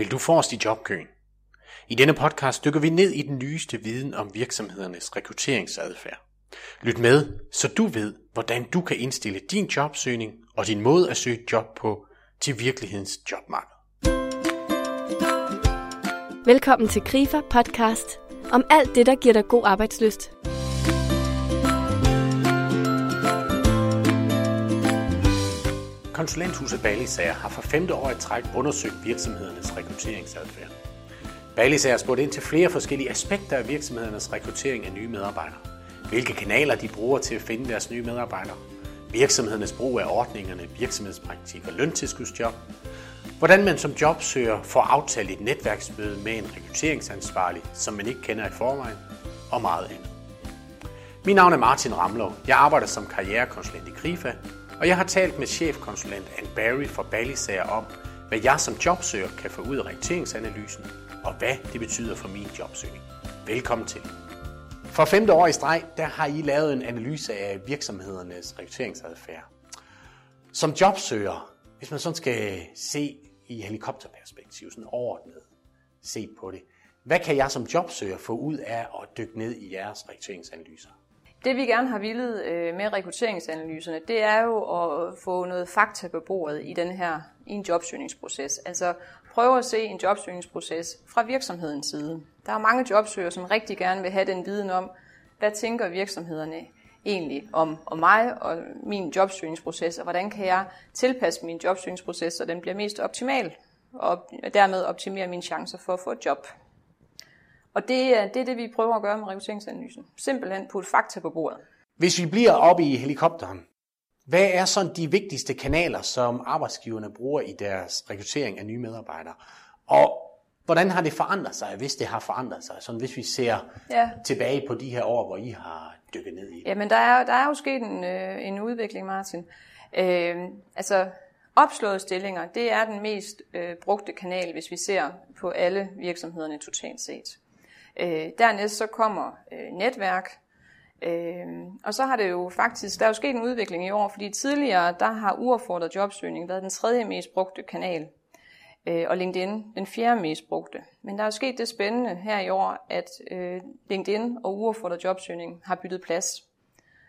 Vil du forrest i jobkøen? I denne podcast dykker vi ned i den nyeste viden om virksomhedernes rekrutteringsadfærd. Lyt med, så du ved, hvordan du kan indstille din jobsøgning og din måde at søge job på til virkelighedens jobmarked. Velkommen til Grifer podcast om alt det, der giver dig god arbejdsløst. Konsulenthuset Balisager har for femte år i træk undersøgt virksomhedernes rekrutteringsadfærd. Balisager har spurgt ind til flere forskellige aspekter af virksomhedernes rekruttering af nye medarbejdere. Hvilke kanaler de bruger til at finde deres nye medarbejdere. Virksomhedernes brug af ordningerne virksomhedspraktik og løntilskudsjob. Hvordan man som jobsøger får aftalt et netværksmøde med en rekrutteringsansvarlig, som man ikke kender i forvejen, og meget andet. Mit navn er Martin Ramlov. Jeg arbejder som karrierekonsulent i Krifa og jeg har talt med chefkonsulent Anne Barry fra Ballisager om, hvad jeg som jobsøger kan få ud af rekrutteringsanalysen, og hvad det betyder for min jobsøgning. Velkommen til. For femte år i streg, der har I lavet en analyse af virksomhedernes rekrutteringsadfærd. Som jobsøger, hvis man sådan skal se i helikopterperspektiv, sådan overordnet set på det, hvad kan jeg som jobsøger få ud af at dykke ned i jeres rekrutteringsanalyser? Det vi gerne har villet øh, med rekrutteringsanalyserne, det er jo at få noget fakta på bordet i den her i en jobsøgningsproces. Altså prøve at se en jobsøgningsproces fra virksomhedens side. Der er mange jobsøgere, som rigtig gerne vil have den viden om, hvad tænker virksomhederne egentlig om, om mig og min jobsøgningsproces, og hvordan kan jeg tilpasse min jobsøgningsproces, så den bliver mest optimal, og dermed optimere mine chancer for at få et job. Og det er, det er det, vi prøver at gøre med rekrutteringsanalysen. Simpelthen putte fakta på bordet. Hvis vi bliver oppe i helikopteren, hvad er sådan de vigtigste kanaler, som arbejdsgiverne bruger i deres rekruttering af nye medarbejdere? Og hvordan har det forandret sig, hvis det har forandret sig? Sådan hvis vi ser ja. tilbage på de her år, hvor I har dykket ned i. Jamen, der er, der er jo sket en, øh, en udvikling, Martin. Øh, altså, opslåede stillinger, det er den mest øh, brugte kanal, hvis vi ser på alle virksomhederne totalt set. Øh, dernæst så kommer øh, netværk, øh, og så har det jo faktisk, der er jo sket en udvikling i år, fordi tidligere, der har uaffordret jobsøgning været den tredje mest brugte kanal, øh, og LinkedIn den fjerde mest brugte. Men der er jo sket det spændende her i år, at øh, LinkedIn og uaffordret jobsøgning har byttet plads.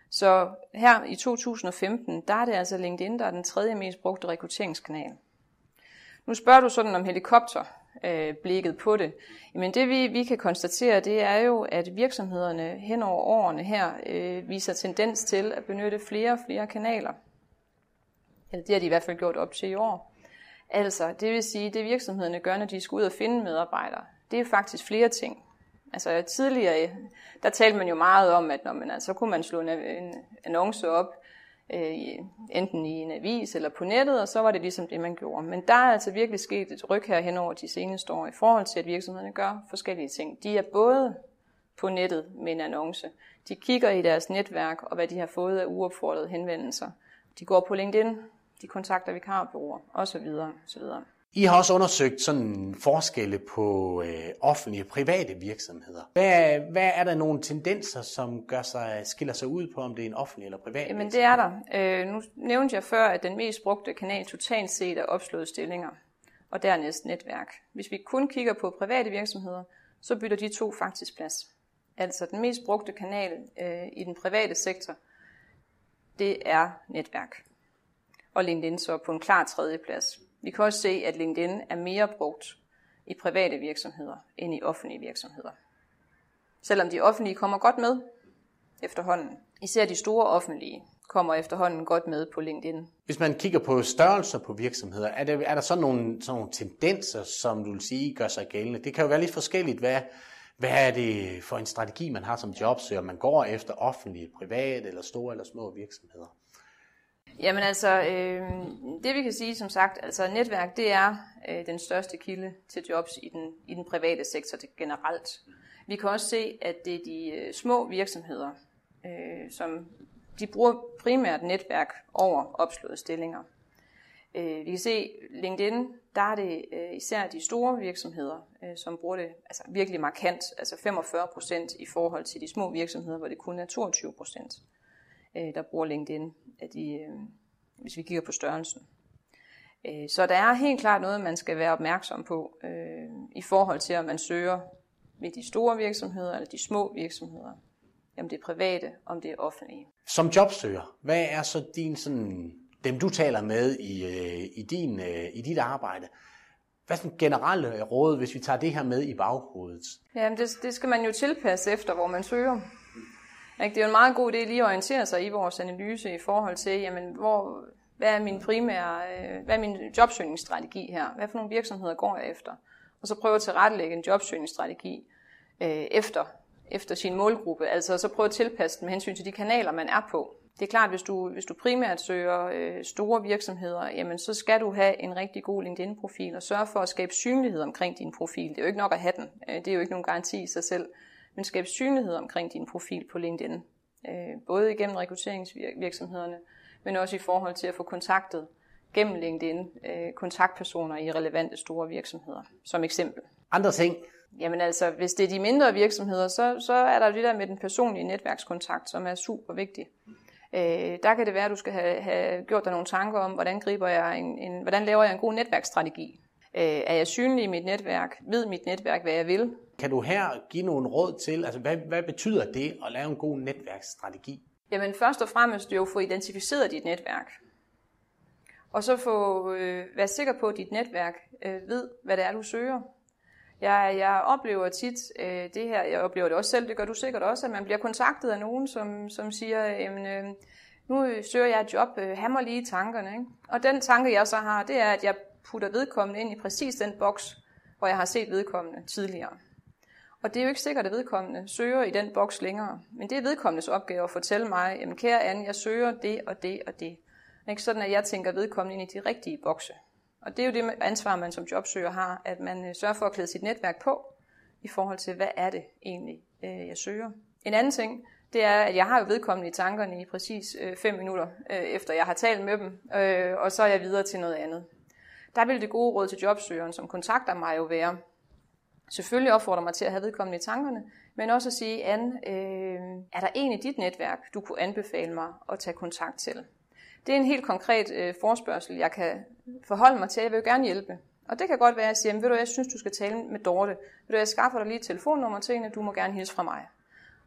Så her i 2015, der er det altså LinkedIn, der er den tredje mest brugte rekrutteringskanal. Nu spørger du sådan om helikopter øh, blikket på det. Men det vi, vi kan konstatere, det er jo, at virksomhederne hen over årene her øh, viser tendens til at benytte flere og flere kanaler. Eller det har de i hvert fald gjort op til i år. Altså, det vil sige, det virksomhederne gør, når de skal ud og finde medarbejdere, det er faktisk flere ting. Altså tidligere, øh, der talte man jo meget om, at når man, altså, så kunne man slå en, en annonce op, øh, enten i en avis eller på nettet, og så var det ligesom det, man gjorde. Men der er altså virkelig sket et ryg her hen over de seneste år i forhold til, at virksomhederne gør forskellige ting. De er både på nettet med en annonce. De kigger i deres netværk og hvad de har fået af uopfordrede henvendelser. De går på LinkedIn, de kontakter vikarbyråer osv. osv. I har også undersøgt sådan forskelle på øh, offentlige og private virksomheder. Hvad, hvad er der nogle tendenser, som gør sig, skiller sig ud på, om det er en offentlig eller privat Jamen det er der. Øh, nu nævnte jeg før, at den mest brugte kanal totalt set er opslået stillinger, og dernæst netværk. Hvis vi kun kigger på private virksomheder, så bytter de to faktisk plads. Altså den mest brugte kanal øh, i den private sektor, det er netværk. Og LinkedIn så på en klar tredje plads. Vi kan også se, at LinkedIn er mere brugt i private virksomheder end i offentlige virksomheder. Selvom de offentlige kommer godt med efterhånden. Især de store offentlige kommer efterhånden godt med på LinkedIn. Hvis man kigger på størrelser på virksomheder, er der, er der så nogle, sådan nogle tendenser, som du vil sige gør sig gældende? Det kan jo være lidt forskelligt, hvad, hvad er det for en strategi, man har som jobsøger? Man går efter offentlige, private eller store eller små virksomheder? Jamen altså, øh, det vi kan sige som sagt, altså netværk, det er øh, den største kilde til jobs i den, i den private sektor generelt. Vi kan også se, at det er de øh, små virksomheder, øh, som de bruger primært netværk over opslåede stillinger. Øh, vi kan se, LinkedIn, der er det øh, især de store virksomheder, øh, som bruger det altså virkelig markant, altså 45 procent i forhold til de små virksomheder, hvor det kun er 22 procent øh, der bruger LinkedIn, af de, øh, hvis vi kigger på størrelsen. Øh, så der er helt klart noget, man skal være opmærksom på øh, i forhold til, om man søger ved de store virksomheder eller de små virksomheder. Om det er private, om det er offentlige. Som jobsøger, hvad er så din sådan, dem du taler med i, øh, i, din, øh, i dit arbejde? Hvad er den generelle råd, hvis vi tager det her med i baghovedet? Jamen det, det skal man jo tilpasse efter, hvor man søger. Det er jo en meget god idé lige at orientere sig i vores analyse i forhold til, jamen, hvor, hvad er min primære, øh, hvad er min jobsøgningsstrategi her? Hvad for nogle virksomheder går jeg efter? Og så prøve at tilrettelægge en jobsøgningsstrategi øh, efter, efter sin målgruppe. Altså så prøve at tilpasse den med hensyn til de kanaler, man er på. Det er klart, hvis du, hvis du primært søger øh, store virksomheder, jamen så skal du have en rigtig god LinkedIn-profil og sørge for at skabe synlighed omkring din profil. Det er jo ikke nok at have den. Øh, det er jo ikke nogen garanti i sig selv. Men skabe synlighed omkring din profil på LinkedIn. Øh, både igennem rekrutteringsvirksomhederne, men også i forhold til at få kontaktet gennem LinkedIn øh, kontaktpersoner i relevante store virksomheder, som eksempel. Andre ting? Jamen altså, hvis det er de mindre virksomheder, så, så er der det der med den personlige netværkskontakt, som er super vigtig. Øh, der kan det være, at du skal have, have gjort dig nogle tanker om, hvordan griber jeg en, en, hvordan laver jeg en god netværksstrategi. Øh, er jeg synlig i mit netværk? Ved mit netværk, hvad jeg vil? Kan du her give nogle råd til, altså hvad, hvad betyder det at lave en god netværksstrategi? Jamen først og fremmest jo få identificeret dit netværk. Og så få øh, være sikker på, at dit netværk øh, ved, hvad det er, du søger. Jeg, jeg oplever tit øh, det her, jeg oplever det også selv, det gør du sikkert også, at man bliver kontaktet af nogen, som, som siger, jamen, øh, nu søger jeg et job, øh, hammer lige tankerne. Ikke? Og den tanke, jeg så har, det er, at jeg putter vedkommende ind i præcis den boks, hvor jeg har set vedkommende tidligere. Og det er jo ikke sikkert, at vedkommende søger i den boks længere. Men det er vedkommendes opgave at fortælle mig, jamen kære Anne, jeg søger det og det og det. Ikke sådan, at jeg tænker vedkommende ind i de rigtige bokse. Og det er jo det ansvar, man som jobsøger har, at man øh, sørger for at klæde sit netværk på, i forhold til, hvad er det egentlig, øh, jeg søger. En anden ting, det er, at jeg har jo vedkommende i tankerne i præcis øh, 5 minutter, efter jeg har talt med dem, og så er jeg videre til noget andet. Der vil det gode råd til jobsøgeren, som kontakter mig jo være, selvfølgelig opfordrer mig til at have vedkommende i tankerne, men også at sige, Anne, øh, er der en i dit netværk, du kunne anbefale mig at tage kontakt til? Det er en helt konkret øh, forspørgsel, jeg kan forholde mig til. Jeg vil jo gerne hjælpe. Og det kan godt være, at jeg siger, ved du, jeg synes, du skal tale med Dorte. Ved du, jeg skaffer dig lige et telefonnummer til hende, du må gerne hilse fra mig.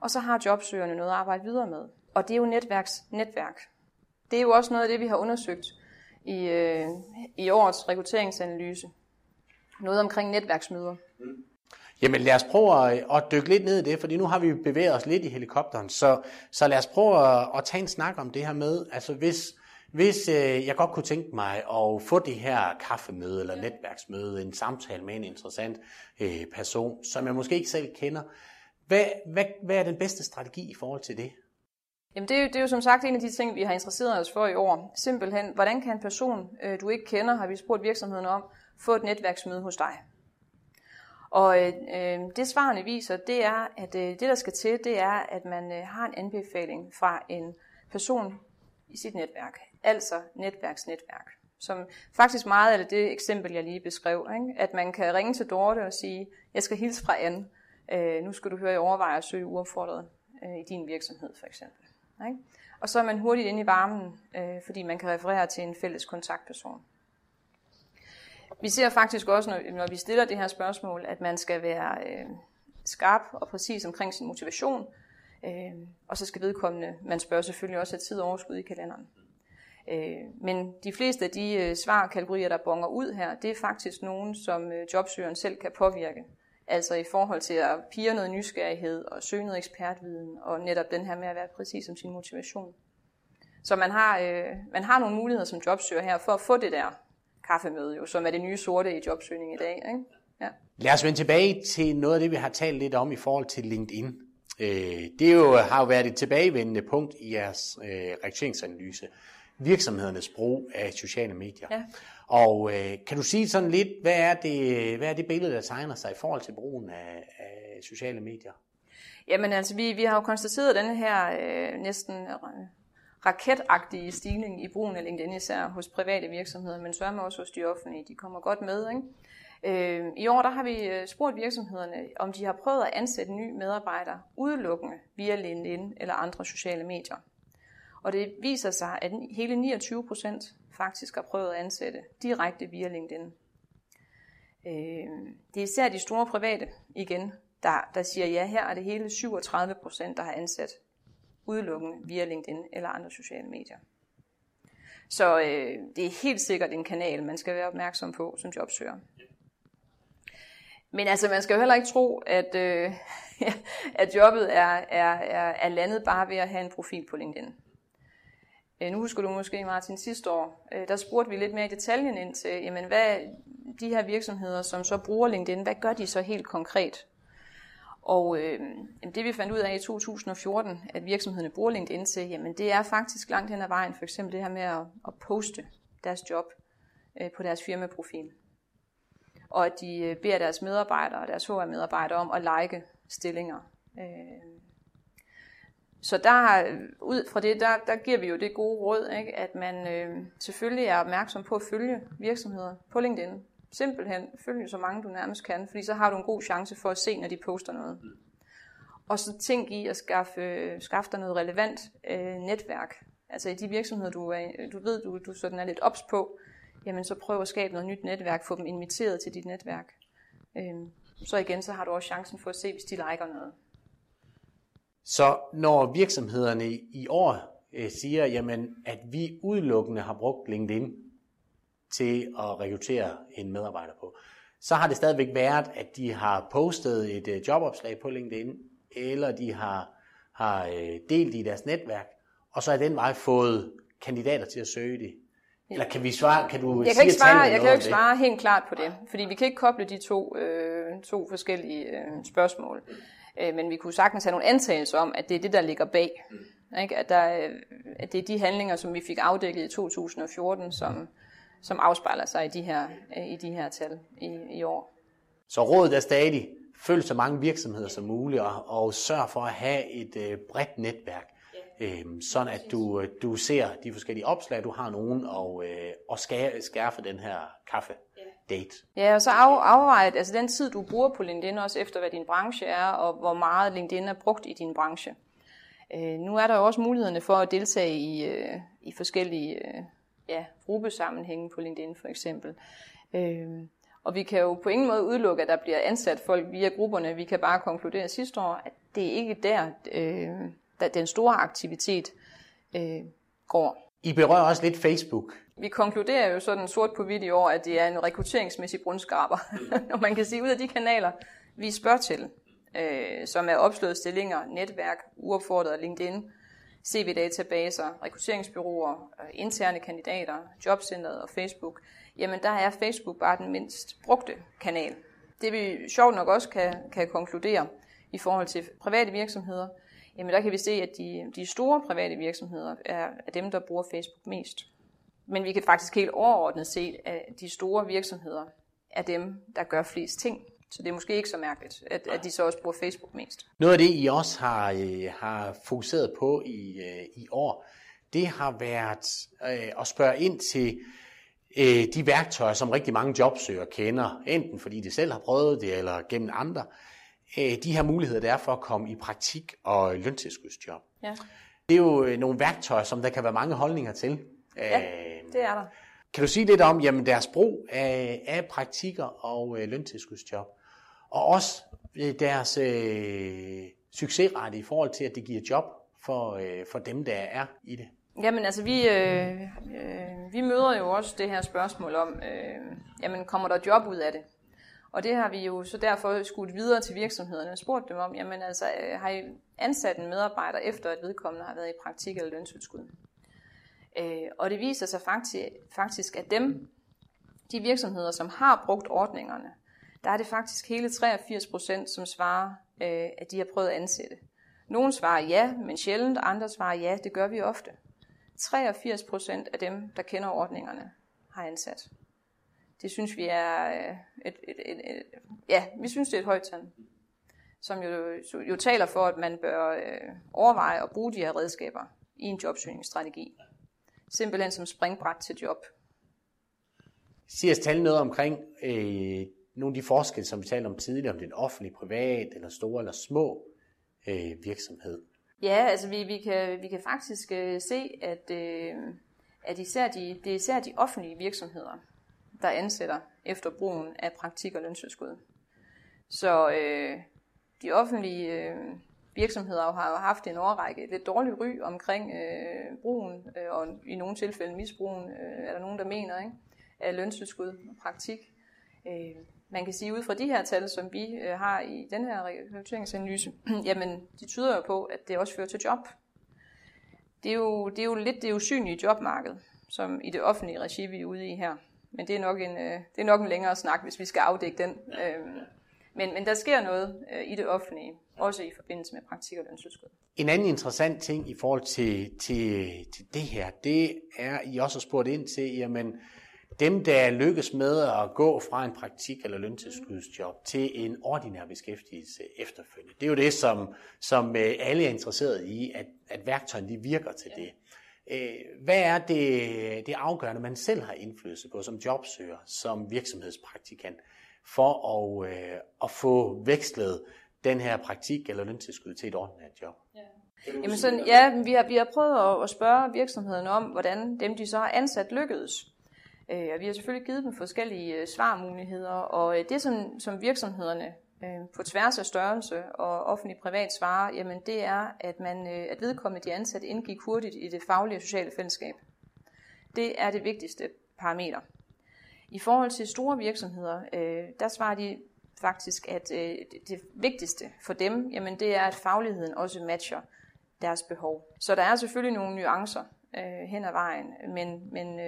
Og så har jobsøgerne noget at arbejde videre med. Og det er jo netværks netværk. Det er jo også noget af det, vi har undersøgt i, øh, i årets rekrutteringsanalyse. Noget omkring netværksmøder. Mm. Jamen lad os prøve at, at dykke lidt ned i det, fordi nu har vi bevæget os lidt i helikopteren, så, så lad os prøve at, at tage en snak om det her med, altså hvis, hvis øh, jeg godt kunne tænke mig at få det her kaffemøde eller netværksmøde, en samtale med en interessant øh, person, som jeg måske ikke selv kender, hvad, hvad, hvad er den bedste strategi i forhold til det? Jamen det, er jo, det er jo som sagt en af de ting, vi har interesseret os for i år. Simpelthen, hvordan kan en person, øh, du ikke kender, har vi spurgt virksomheden om, få et netværksmøde hos dig? Og øh, det svarene viser, det er, at øh, det der skal til, det er, at man øh, har en anbefaling fra en person i sit netværk, altså netværksnetværk. Som faktisk meget af det eksempel, jeg lige beskrev, ikke? at man kan ringe til Dorte og sige, jeg skal hilse fra Anne, øh, nu skal du høre, jeg overvejer at søge uopfordret øh, i din virksomhed for eksempel. Ikke? Og så er man hurtigt inde i varmen, øh, fordi man kan referere til en fælles kontaktperson. Vi ser faktisk også, når, når vi stiller det her spørgsmål, at man skal være øh, skarp og præcis omkring sin motivation, øh, og så skal vedkommende, man spørger selvfølgelig også, have tid og overskud i kalenderen. Øh, men de fleste af de øh, svarkategorier, der bonger ud her, det er faktisk nogen, som øh, jobsøgeren selv kan påvirke. Altså i forhold til at pige noget nysgerrighed og søge noget ekspertviden, og netop den her med at være præcis om sin motivation. Så man har, øh, man har nogle muligheder som jobsøger her for at få det der kaffemøde, jo, som er det nye sorte i jobsøgning i dag. Ikke? Ja. Lad os vende tilbage til noget af det, vi har talt lidt om i forhold til LinkedIn. Øh, det jo, har jo været et tilbagevendende punkt i jeres øh, reaktionsanalyse. Virksomhedernes brug af sociale medier. Ja. Og øh, kan du sige sådan lidt, hvad er, det, hvad er det billede, der tegner sig i forhold til brugen af, af sociale medier? Jamen altså, vi, vi har jo konstateret denne her øh, næsten raketagtige stigning i brugen af LinkedIn, især hos private virksomheder, men sørger også hos de offentlige. De kommer godt med. Ikke? Øh, I år der har vi øh, spurgt virksomhederne, om de har prøvet at ansætte nye medarbejdere udelukkende via LinkedIn eller andre sociale medier. Og det viser sig, at hele 29 procent faktisk har prøvet at ansætte direkte via LinkedIn. Øh, det er især de store private, igen, der, der siger ja. Her er det hele 37 procent, der har ansat udelukkende via LinkedIn eller andre sociale medier. Så øh, det er helt sikkert en kanal, man skal være opmærksom på som jobsøger. Men altså, man skal jo heller ikke tro, at, øh, at jobbet er, er, er, er landet bare ved at have en profil på LinkedIn. Øh, nu husker du måske, Martin, sidste år, øh, der spurgte vi lidt mere i detaljen ind til, jamen, hvad de her virksomheder, som så bruger LinkedIn, hvad gør de så helt konkret? Og øh, det vi fandt ud af i 2014, at virksomhederne bruger LinkedIn til, jamen det er faktisk langt hen ad vejen, for eksempel det her med at, at poste deres job øh, på deres firmaprofil. Og at de øh, beder deres medarbejdere og deres HR-medarbejdere om at like stillinger. Øh, så der, øh, ud fra det, der, der giver vi jo det gode råd, ikke? at man øh, selvfølgelig er opmærksom på at følge virksomheder på LinkedIn. Simpelthen følge så mange du nærmest kan, fordi så har du en god chance for at se, når de poster noget. Og så tænk i at skaffe, skaffe dig noget relevant øh, netværk. Altså i de virksomheder, du, er, du ved, du, du sådan er lidt ops på, jamen så prøv at skabe noget nyt netværk, få dem inviteret til dit netværk. Øh, så igen, så har du også chancen for at se, hvis de liker noget. Så når virksomhederne i år øh, siger, jamen, at vi udelukkende har brugt LinkedIn til at rekruttere en medarbejder på, så har det stadigvæk været, at de har postet et øh, jobopslag på LinkedIn, eller de har, har øh, delt i deres netværk, og så er den vej fået kandidater til at søge det. Eller kan vi svare, kan du jeg kan ikke svare, Jeg kan jo ikke svare helt klart på det, fordi vi kan ikke koble de to, øh, to forskellige øh, spørgsmål. Øh, men vi kunne sagtens have nogle antagelser om, at det er det, der ligger bag. Ikke? At, der, øh, at det er de handlinger, som vi fik afdækket i 2014, som, som afspejler sig i de her, øh, i de her tal i, i år. Så rådet er stadig, følg så mange virksomheder som muligt, og, og sørg for at have et øh, bredt netværk, øh, sådan at du, øh, du ser de forskellige opslag, du har nogen, og, øh, og skær, skærfe den her kaffe date. Ja, og så af, afveje altså den tid, du bruger på LinkedIn, også efter hvad din branche er, og hvor meget LinkedIn er brugt i din branche. Øh, nu er der jo også mulighederne for at deltage i, øh, i forskellige øh, ja, gruppesammenhænge på LinkedIn for eksempel. Øh, og vi kan jo på ingen måde udelukke, at der bliver ansat folk via grupperne. Vi kan bare konkludere sidste år, at det er ikke der, øh, der den store aktivitet øh, går. I berører også lidt Facebook. Vi konkluderer jo sådan sort på hvidt i år, at det er en rekrutteringsmæssig bundskraber. og man kan sige, ud af de kanaler, vi spørger til, øh, som er opslået stillinger, netværk, uopfordret LinkedIn, CV-databaser, rekrutteringsbyråer, øh, interne kandidater, jobcentret og Facebook, jamen der er Facebook bare den mindst brugte kanal. Det vi sjovt nok også kan, kan konkludere i forhold til private virksomheder, jamen der kan vi se, at de, de store private virksomheder er, er dem, der bruger Facebook mest. Men vi kan faktisk helt overordnet se, at de store virksomheder er dem, der gør flest ting. Så det er måske ikke så mærkeligt, at, at de så også bruger Facebook mest. Noget af det, I også har, øh, har fokuseret på i, øh, i år, det har været øh, at spørge ind til øh, de værktøjer, som rigtig mange jobsøgere kender, enten fordi de selv har prøvet det, eller gennem andre. Øh, de her muligheder, der er for at komme i praktik og løntilskudsjob. Ja. Det er jo nogle værktøjer, som der kan være mange holdninger til. Ja, Øh, det er der. Kan du sige lidt om jamen, deres brug af, af praktikker og øh, løntilskudsjob? Og også øh, deres øh, succesrate i forhold til, at det giver job for, øh, for dem, der er i det. Jamen altså, vi, øh, øh, vi møder jo også det her spørgsmål om, øh, jamen kommer der job ud af det? Og det har vi jo så derfor skudt videre til virksomhederne og spurgt dem om, jamen altså, øh, har I ansat en medarbejder efter, at vedkommende har været i praktik eller løntilskud? Øh, og det viser sig faktisk, faktisk, at dem, de virksomheder, som har brugt ordningerne, der er det faktisk hele 83 procent, som svarer, øh, at de har prøvet at ansætte. Nogle svarer ja, men sjældent, andre svarer ja, det gør vi ofte. 83 procent af dem, der kender ordningerne, har ansat. Det synes vi er et, et, et, et, et, ja, vi synes det er et højt tal, som jo, jo taler for, at man bør øh, overveje at bruge de her redskaber i en jobsøgningsstrategi. Simpelthen som springbræt til job. Siger tal noget omkring øh, nogle af de forskelle, som vi talte om tidligere, om den offentlige, privat, eller store eller små øh, virksomhed? Ja, altså vi, vi, kan, vi kan faktisk øh, se, at, øh, at især de, det er især de offentlige virksomheder, der ansætter efter brugen af praktik og løntilskud. Så øh, de offentlige øh, virksomheder har jo haft en overrække et lidt dårligt ry omkring øh, brugen, øh, og i nogle tilfælde misbrugen, øh, er der nogen, der mener, ikke, af løntilskud og praktik. Øh, man kan sige, ud fra de her tal, som vi øh, har i den her rekrutteringsanalyse, jamen de tyder jo på, at det også fører til job. Det er jo, det er jo lidt det usynlige jobmarked, som i det offentlige regi, vi er ude i her. Men det er nok en, øh, det er nok en længere snak, hvis vi skal afdække den. Øh, men, men der sker noget øh, i det offentlige, også i forbindelse med praktik og løntilskud. En anden interessant ting i forhold til, til, til det her, det er, I også har spurgt ind til, jamen, dem, der lykkes med at gå fra en praktik- eller løntilskudsjob til en ordinær beskæftigelse efterfølgende. Det er jo det, som, som øh, alle er interesseret i, at, at værktøjerne de virker til det. Øh, hvad er det, det afgørende, man selv har indflydelse på som jobsøger, som virksomhedspraktikant, for at, øh, at få vekslet den her praktik eller løntilskud til et ordentligt job? Ja. Jamen sådan, ja, vi har, vi har prøvet at spørge virksomheden om, hvordan dem, de så har ansat, lykkedes. Øh, og vi har selvfølgelig givet dem forskellige øh, svarmuligheder, og øh, det som, som virksomhederne øh, på tværs af størrelse og offentlig privat svarer, jamen det er, at, man, øh, at vedkommende de ansatte indgik hurtigt i det faglige og sociale fællesskab. Det er det vigtigste parameter. I forhold til store virksomheder, øh, der svarer de faktisk, at det vigtigste for dem, jamen det er, at fagligheden også matcher deres behov. Så der er selvfølgelig nogle nuancer hen ad vejen, men, men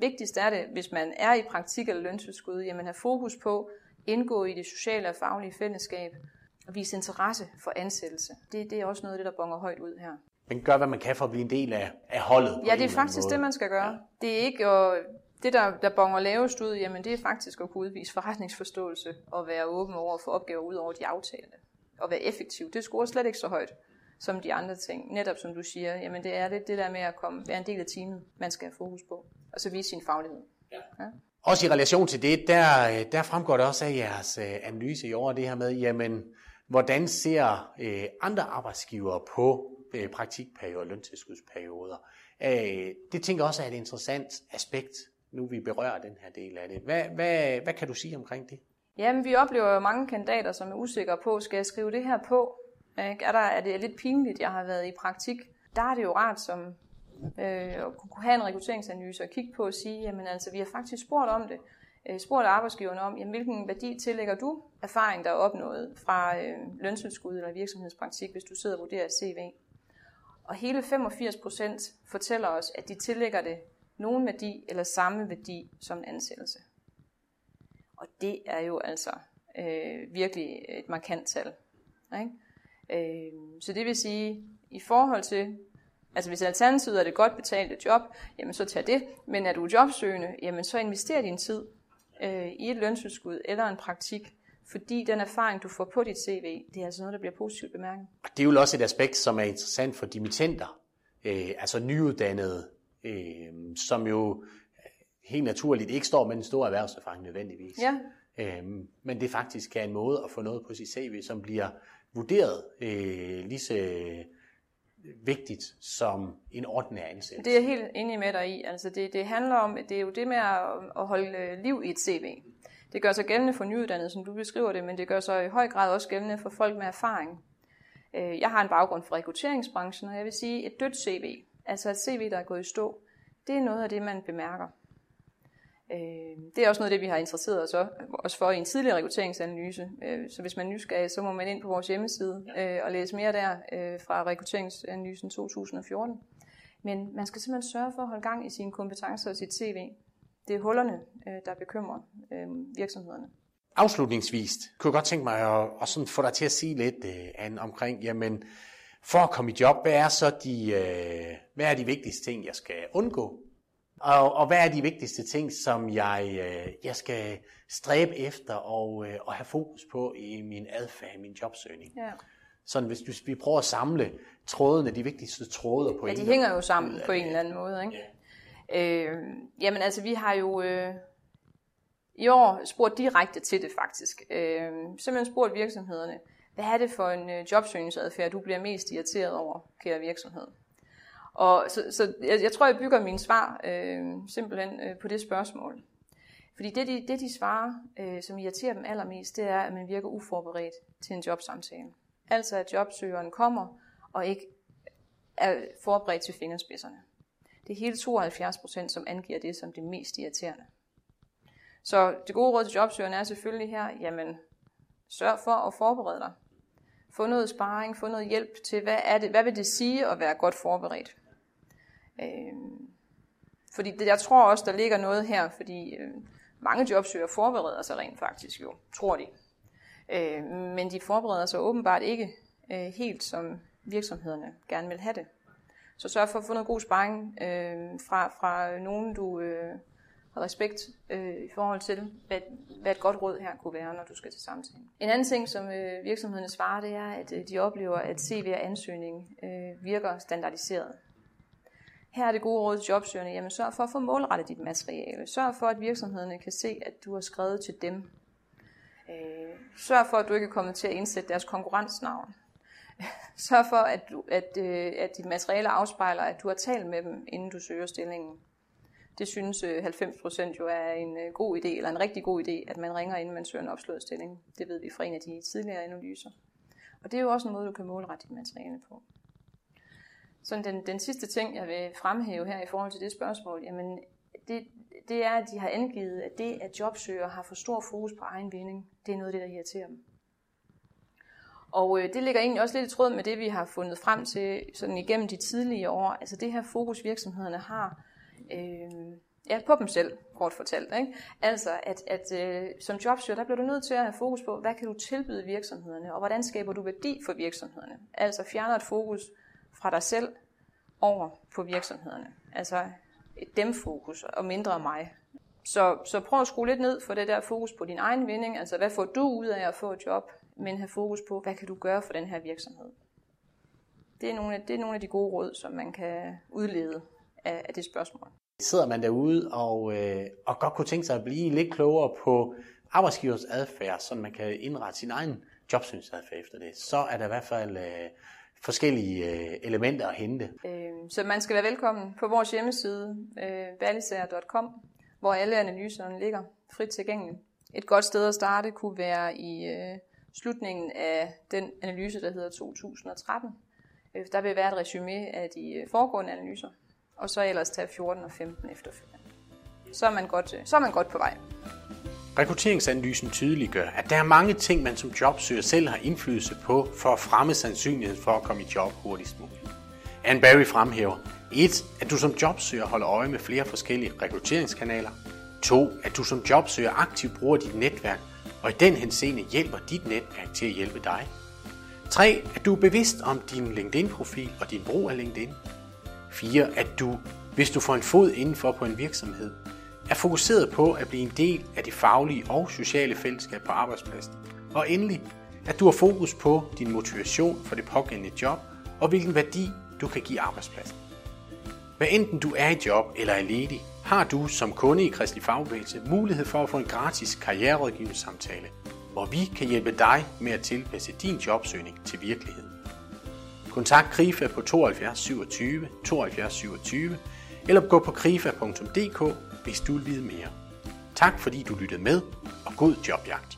vigtigst er det, hvis man er i praktik eller løntilskud, jamen have fokus på at indgå i det sociale og faglige fællesskab og vise interesse for ansættelse. Det, det er også noget af det, der bonger højt ud her. Men gør, hvad man kan for at blive en del af, af holdet. Ja, det er faktisk måde. det, man skal gøre. Ja. Det er ikke at, det, der, der bonger lavest ud, jamen det er faktisk at kunne udvise forretningsforståelse og være åben over for opgaver ud over de aftalte. Og være effektiv. Det scorer slet ikke så højt som de andre ting. Netop som du siger, jamen det er det, det der med at komme, være en del af teamet, man skal have fokus på og så vise sin faglighed. Ja. Ja. Også i relation til det, der, der fremgår det også af jeres øh, analyse i år, det her med, jamen, hvordan ser øh, andre arbejdsgivere på øh, praktikperioder og løntilskudsperioder? Øh, det tænker også er et interessant aspekt, nu vi berører den her del af det. Hvad, hvad, hvad kan du sige omkring det? Jamen, vi oplever jo mange kandidater, som er usikre på, skal jeg skrive det her på? Er, der, er det lidt pinligt, jeg har været i praktik? Der er det jo rart som øh, og kunne have en rekrutteringsanalyse og kigge på og sige, jamen altså, vi har faktisk spurgt om det, øh, spurgt arbejdsgiverne om, jamen, hvilken værdi tillægger du erfaring, der er opnået fra øh, løntilskud eller virksomhedspraktik, hvis du sidder og vurderer et CV. Og hele 85 procent fortæller os, at de tillægger det nogen værdi eller samme værdi som en ansættelse. Og det er jo altså øh, virkelig et markant tal. Ikke? Øh, så det vil sige, i forhold til Altså hvis alternativet er det godt betalte job, jamen så tag det. Men er du jobsøgende, jamen så invester din tid øh, i et løntilskud eller en praktik, fordi den erfaring, du får på dit CV, det er altså noget, der bliver positivt bemærket. Det er jo også et aspekt, som er interessant for dimittenter, øh, altså nyuddannede, øh, som jo helt naturligt ikke står med en stor erhvervserfaring nødvendigvis. Ja. Øh, men det faktisk er en måde at få noget på sit CV, som bliver vurderet øh, lige så vigtigt som en ordinær ansættelse. Det er jeg helt enig med dig i. Altså det, det handler om, det er jo det med at, at holde øh, liv i et CV. Det gør sig gældende for nyuddannede, som du beskriver det, men det gør sig i høj grad også gældende for folk med erfaring. Øh, jeg har en baggrund fra rekrutteringsbranchen, og jeg vil sige, et dødt CV, altså et CV, der er gået i stå, det er noget af det, man bemærker. Øh, det er også noget af det, vi har interesseret os også for i en tidligere rekrutteringsanalyse. Øh, så hvis man er nysgerrig, så må man ind på vores hjemmeside øh, og læse mere der fra rekrutteringsanalysen 2014. Men man skal simpelthen sørge for at holde gang i sine kompetencer og sit CV. Det er hullerne, der bekymrer virksomhederne. Afslutningsvis kunne jeg godt tænke mig at, sådan få dig til at sige lidt Anne, omkring, jamen, for at komme i job, hvad er så de, hvad er de vigtigste ting, jeg skal undgå og, og hvad er de vigtigste ting, som jeg, øh, jeg skal stræbe efter og, øh, og have fokus på i min adfærd, i min jobsøgning? Ja. Sådan hvis, hvis vi prøver at samle trådene, de vigtigste tråde på ja, en de hænger jo sammen på en eller anden måde. Ikke? Ja. Øh, jamen altså, vi har jo øh, i år spurgt direkte til det faktisk. Øh, simpelthen spurgt virksomhederne, hvad er det for en øh, jobsøgningsadfærd, du bliver mest irriteret over, kære virksomhed? Og så, så jeg, jeg tror, jeg bygger mine svar øh, simpelthen øh, på det spørgsmål. Fordi det, de, det, de svarer, øh, som irriterer dem allermest, det er, at man virker uforberedt til en jobsamtale. Altså, at jobsøgeren kommer og ikke er forberedt til fingerspidserne. Det er hele 72 procent, som angiver det som det mest irriterende. Så det gode råd til jobsøgeren er selvfølgelig her, jamen, sørg for at forberede dig. Få noget sparring, få noget hjælp til, hvad, er det, hvad vil det sige at være godt forberedt. Øh, fordi det, jeg tror også, der ligger noget her, fordi øh, mange jobsøgere forbereder sig rent faktisk jo, tror de. Øh, men de forbereder sig åbenbart ikke øh, helt, som virksomhederne gerne vil have det. Så sørg for at få noget god sparring øh, fra, fra nogen, du øh, har respekt øh, i forhold til, hvad, hvad et godt råd her kunne være, når du skal til samtale. En anden ting, som øh, virksomhederne svarer, det er, at øh, de oplever, at CV og ansøgning øh, virker standardiseret. Her er det gode råd til jobsøgerne, jamen sørg for at få målrettet dit materiale. Sørg for, at virksomhederne kan se, at du har skrevet til dem. Øh, sørg for, at du ikke er kommet til at indsætte deres konkurrensnavn. Sørg for, at, du, at, øh, at dit materiale afspejler, at du har talt med dem, inden du søger stillingen. Det synes øh, 90% jo er en øh, god idé, eller en rigtig god idé, at man ringer, inden man søger en opslået stilling. Det ved vi fra en af de tidligere analyser. Og det er jo også en måde, du kan målrette dit materiale på. Så den, den sidste ting, jeg vil fremhæve her i forhold til det spørgsmål, jamen det, det er, at de har angivet, at det, at jobsøgere har for stor fokus på egen vinding, det er noget af det, der irriterer dem. Og øh, det ligger egentlig også lidt i tråd med det, vi har fundet frem til sådan igennem de tidlige år. Altså det her fokus, virksomhederne har øh, ja, på dem selv, kort fortalt. Ikke? Altså at, at øh, som jobsøger, der bliver du nødt til at have fokus på, hvad kan du tilbyde virksomhederne, og hvordan skaber du værdi for virksomhederne. Altså fjerner et fokus fra dig selv over på virksomhederne. Altså et dem-fokus og mindre mig. Så, så prøv at skrue lidt ned for det der fokus på din egen vinding. Altså hvad får du ud af at få et job? Men have fokus på, hvad kan du gøre for den her virksomhed? Det er nogle af, det er nogle af de gode råd, som man kan udlede af, af det spørgsmål. Sidder man derude og, øh, og godt kunne tænke sig at blive lidt klogere på arbejdsgivers adfærd, så man kan indrette sin egen jobsynsadfærd efter det, så er der i hvert fald øh, forskellige øh, elementer at hente. Øh, så man skal være velkommen på vores hjemmeside, øh, hvor alle analyserne ligger frit tilgængeligt. Et godt sted at starte kunne være i øh, slutningen af den analyse, der hedder 2013. Øh, der vil være et resume af de øh, foregående analyser, og så ellers tage 14 og 15 efterfølgende. Så er man godt, øh, så er man godt på vej. Rekrutteringsanalysen tydeliggør, at der er mange ting, man som jobsøger selv har indflydelse på for at fremme sandsynligheden for at komme i job hurtigst muligt. Anne Barry fremhæver 1. At du som jobsøger holder øje med flere forskellige rekrutteringskanaler. 2. At du som jobsøger aktivt bruger dit netværk, og i den henseende hjælper dit netværk til at hjælpe dig. 3. At du er bevidst om din LinkedIn-profil og din brug af LinkedIn. 4. At du, hvis du får en fod indenfor på en virksomhed, er fokuseret på at blive en del af det faglige og sociale fællesskab på arbejdspladsen. Og endelig, at du har fokus på din motivation for det pågældende job og hvilken værdi du kan give arbejdspladsen. Hvad enten du er i job eller er ledig, har du som kunde i Kristelig Fagbevægelse mulighed for at få en gratis karriererådgivningssamtale, hvor vi kan hjælpe dig med at tilpasse din jobsøgning til virkeligheden. Kontakt KRIFA på 72 27 72 27 eller gå på krifa.dk hvis du vil vide mere. Tak fordi du lyttede med, og god jobjagt.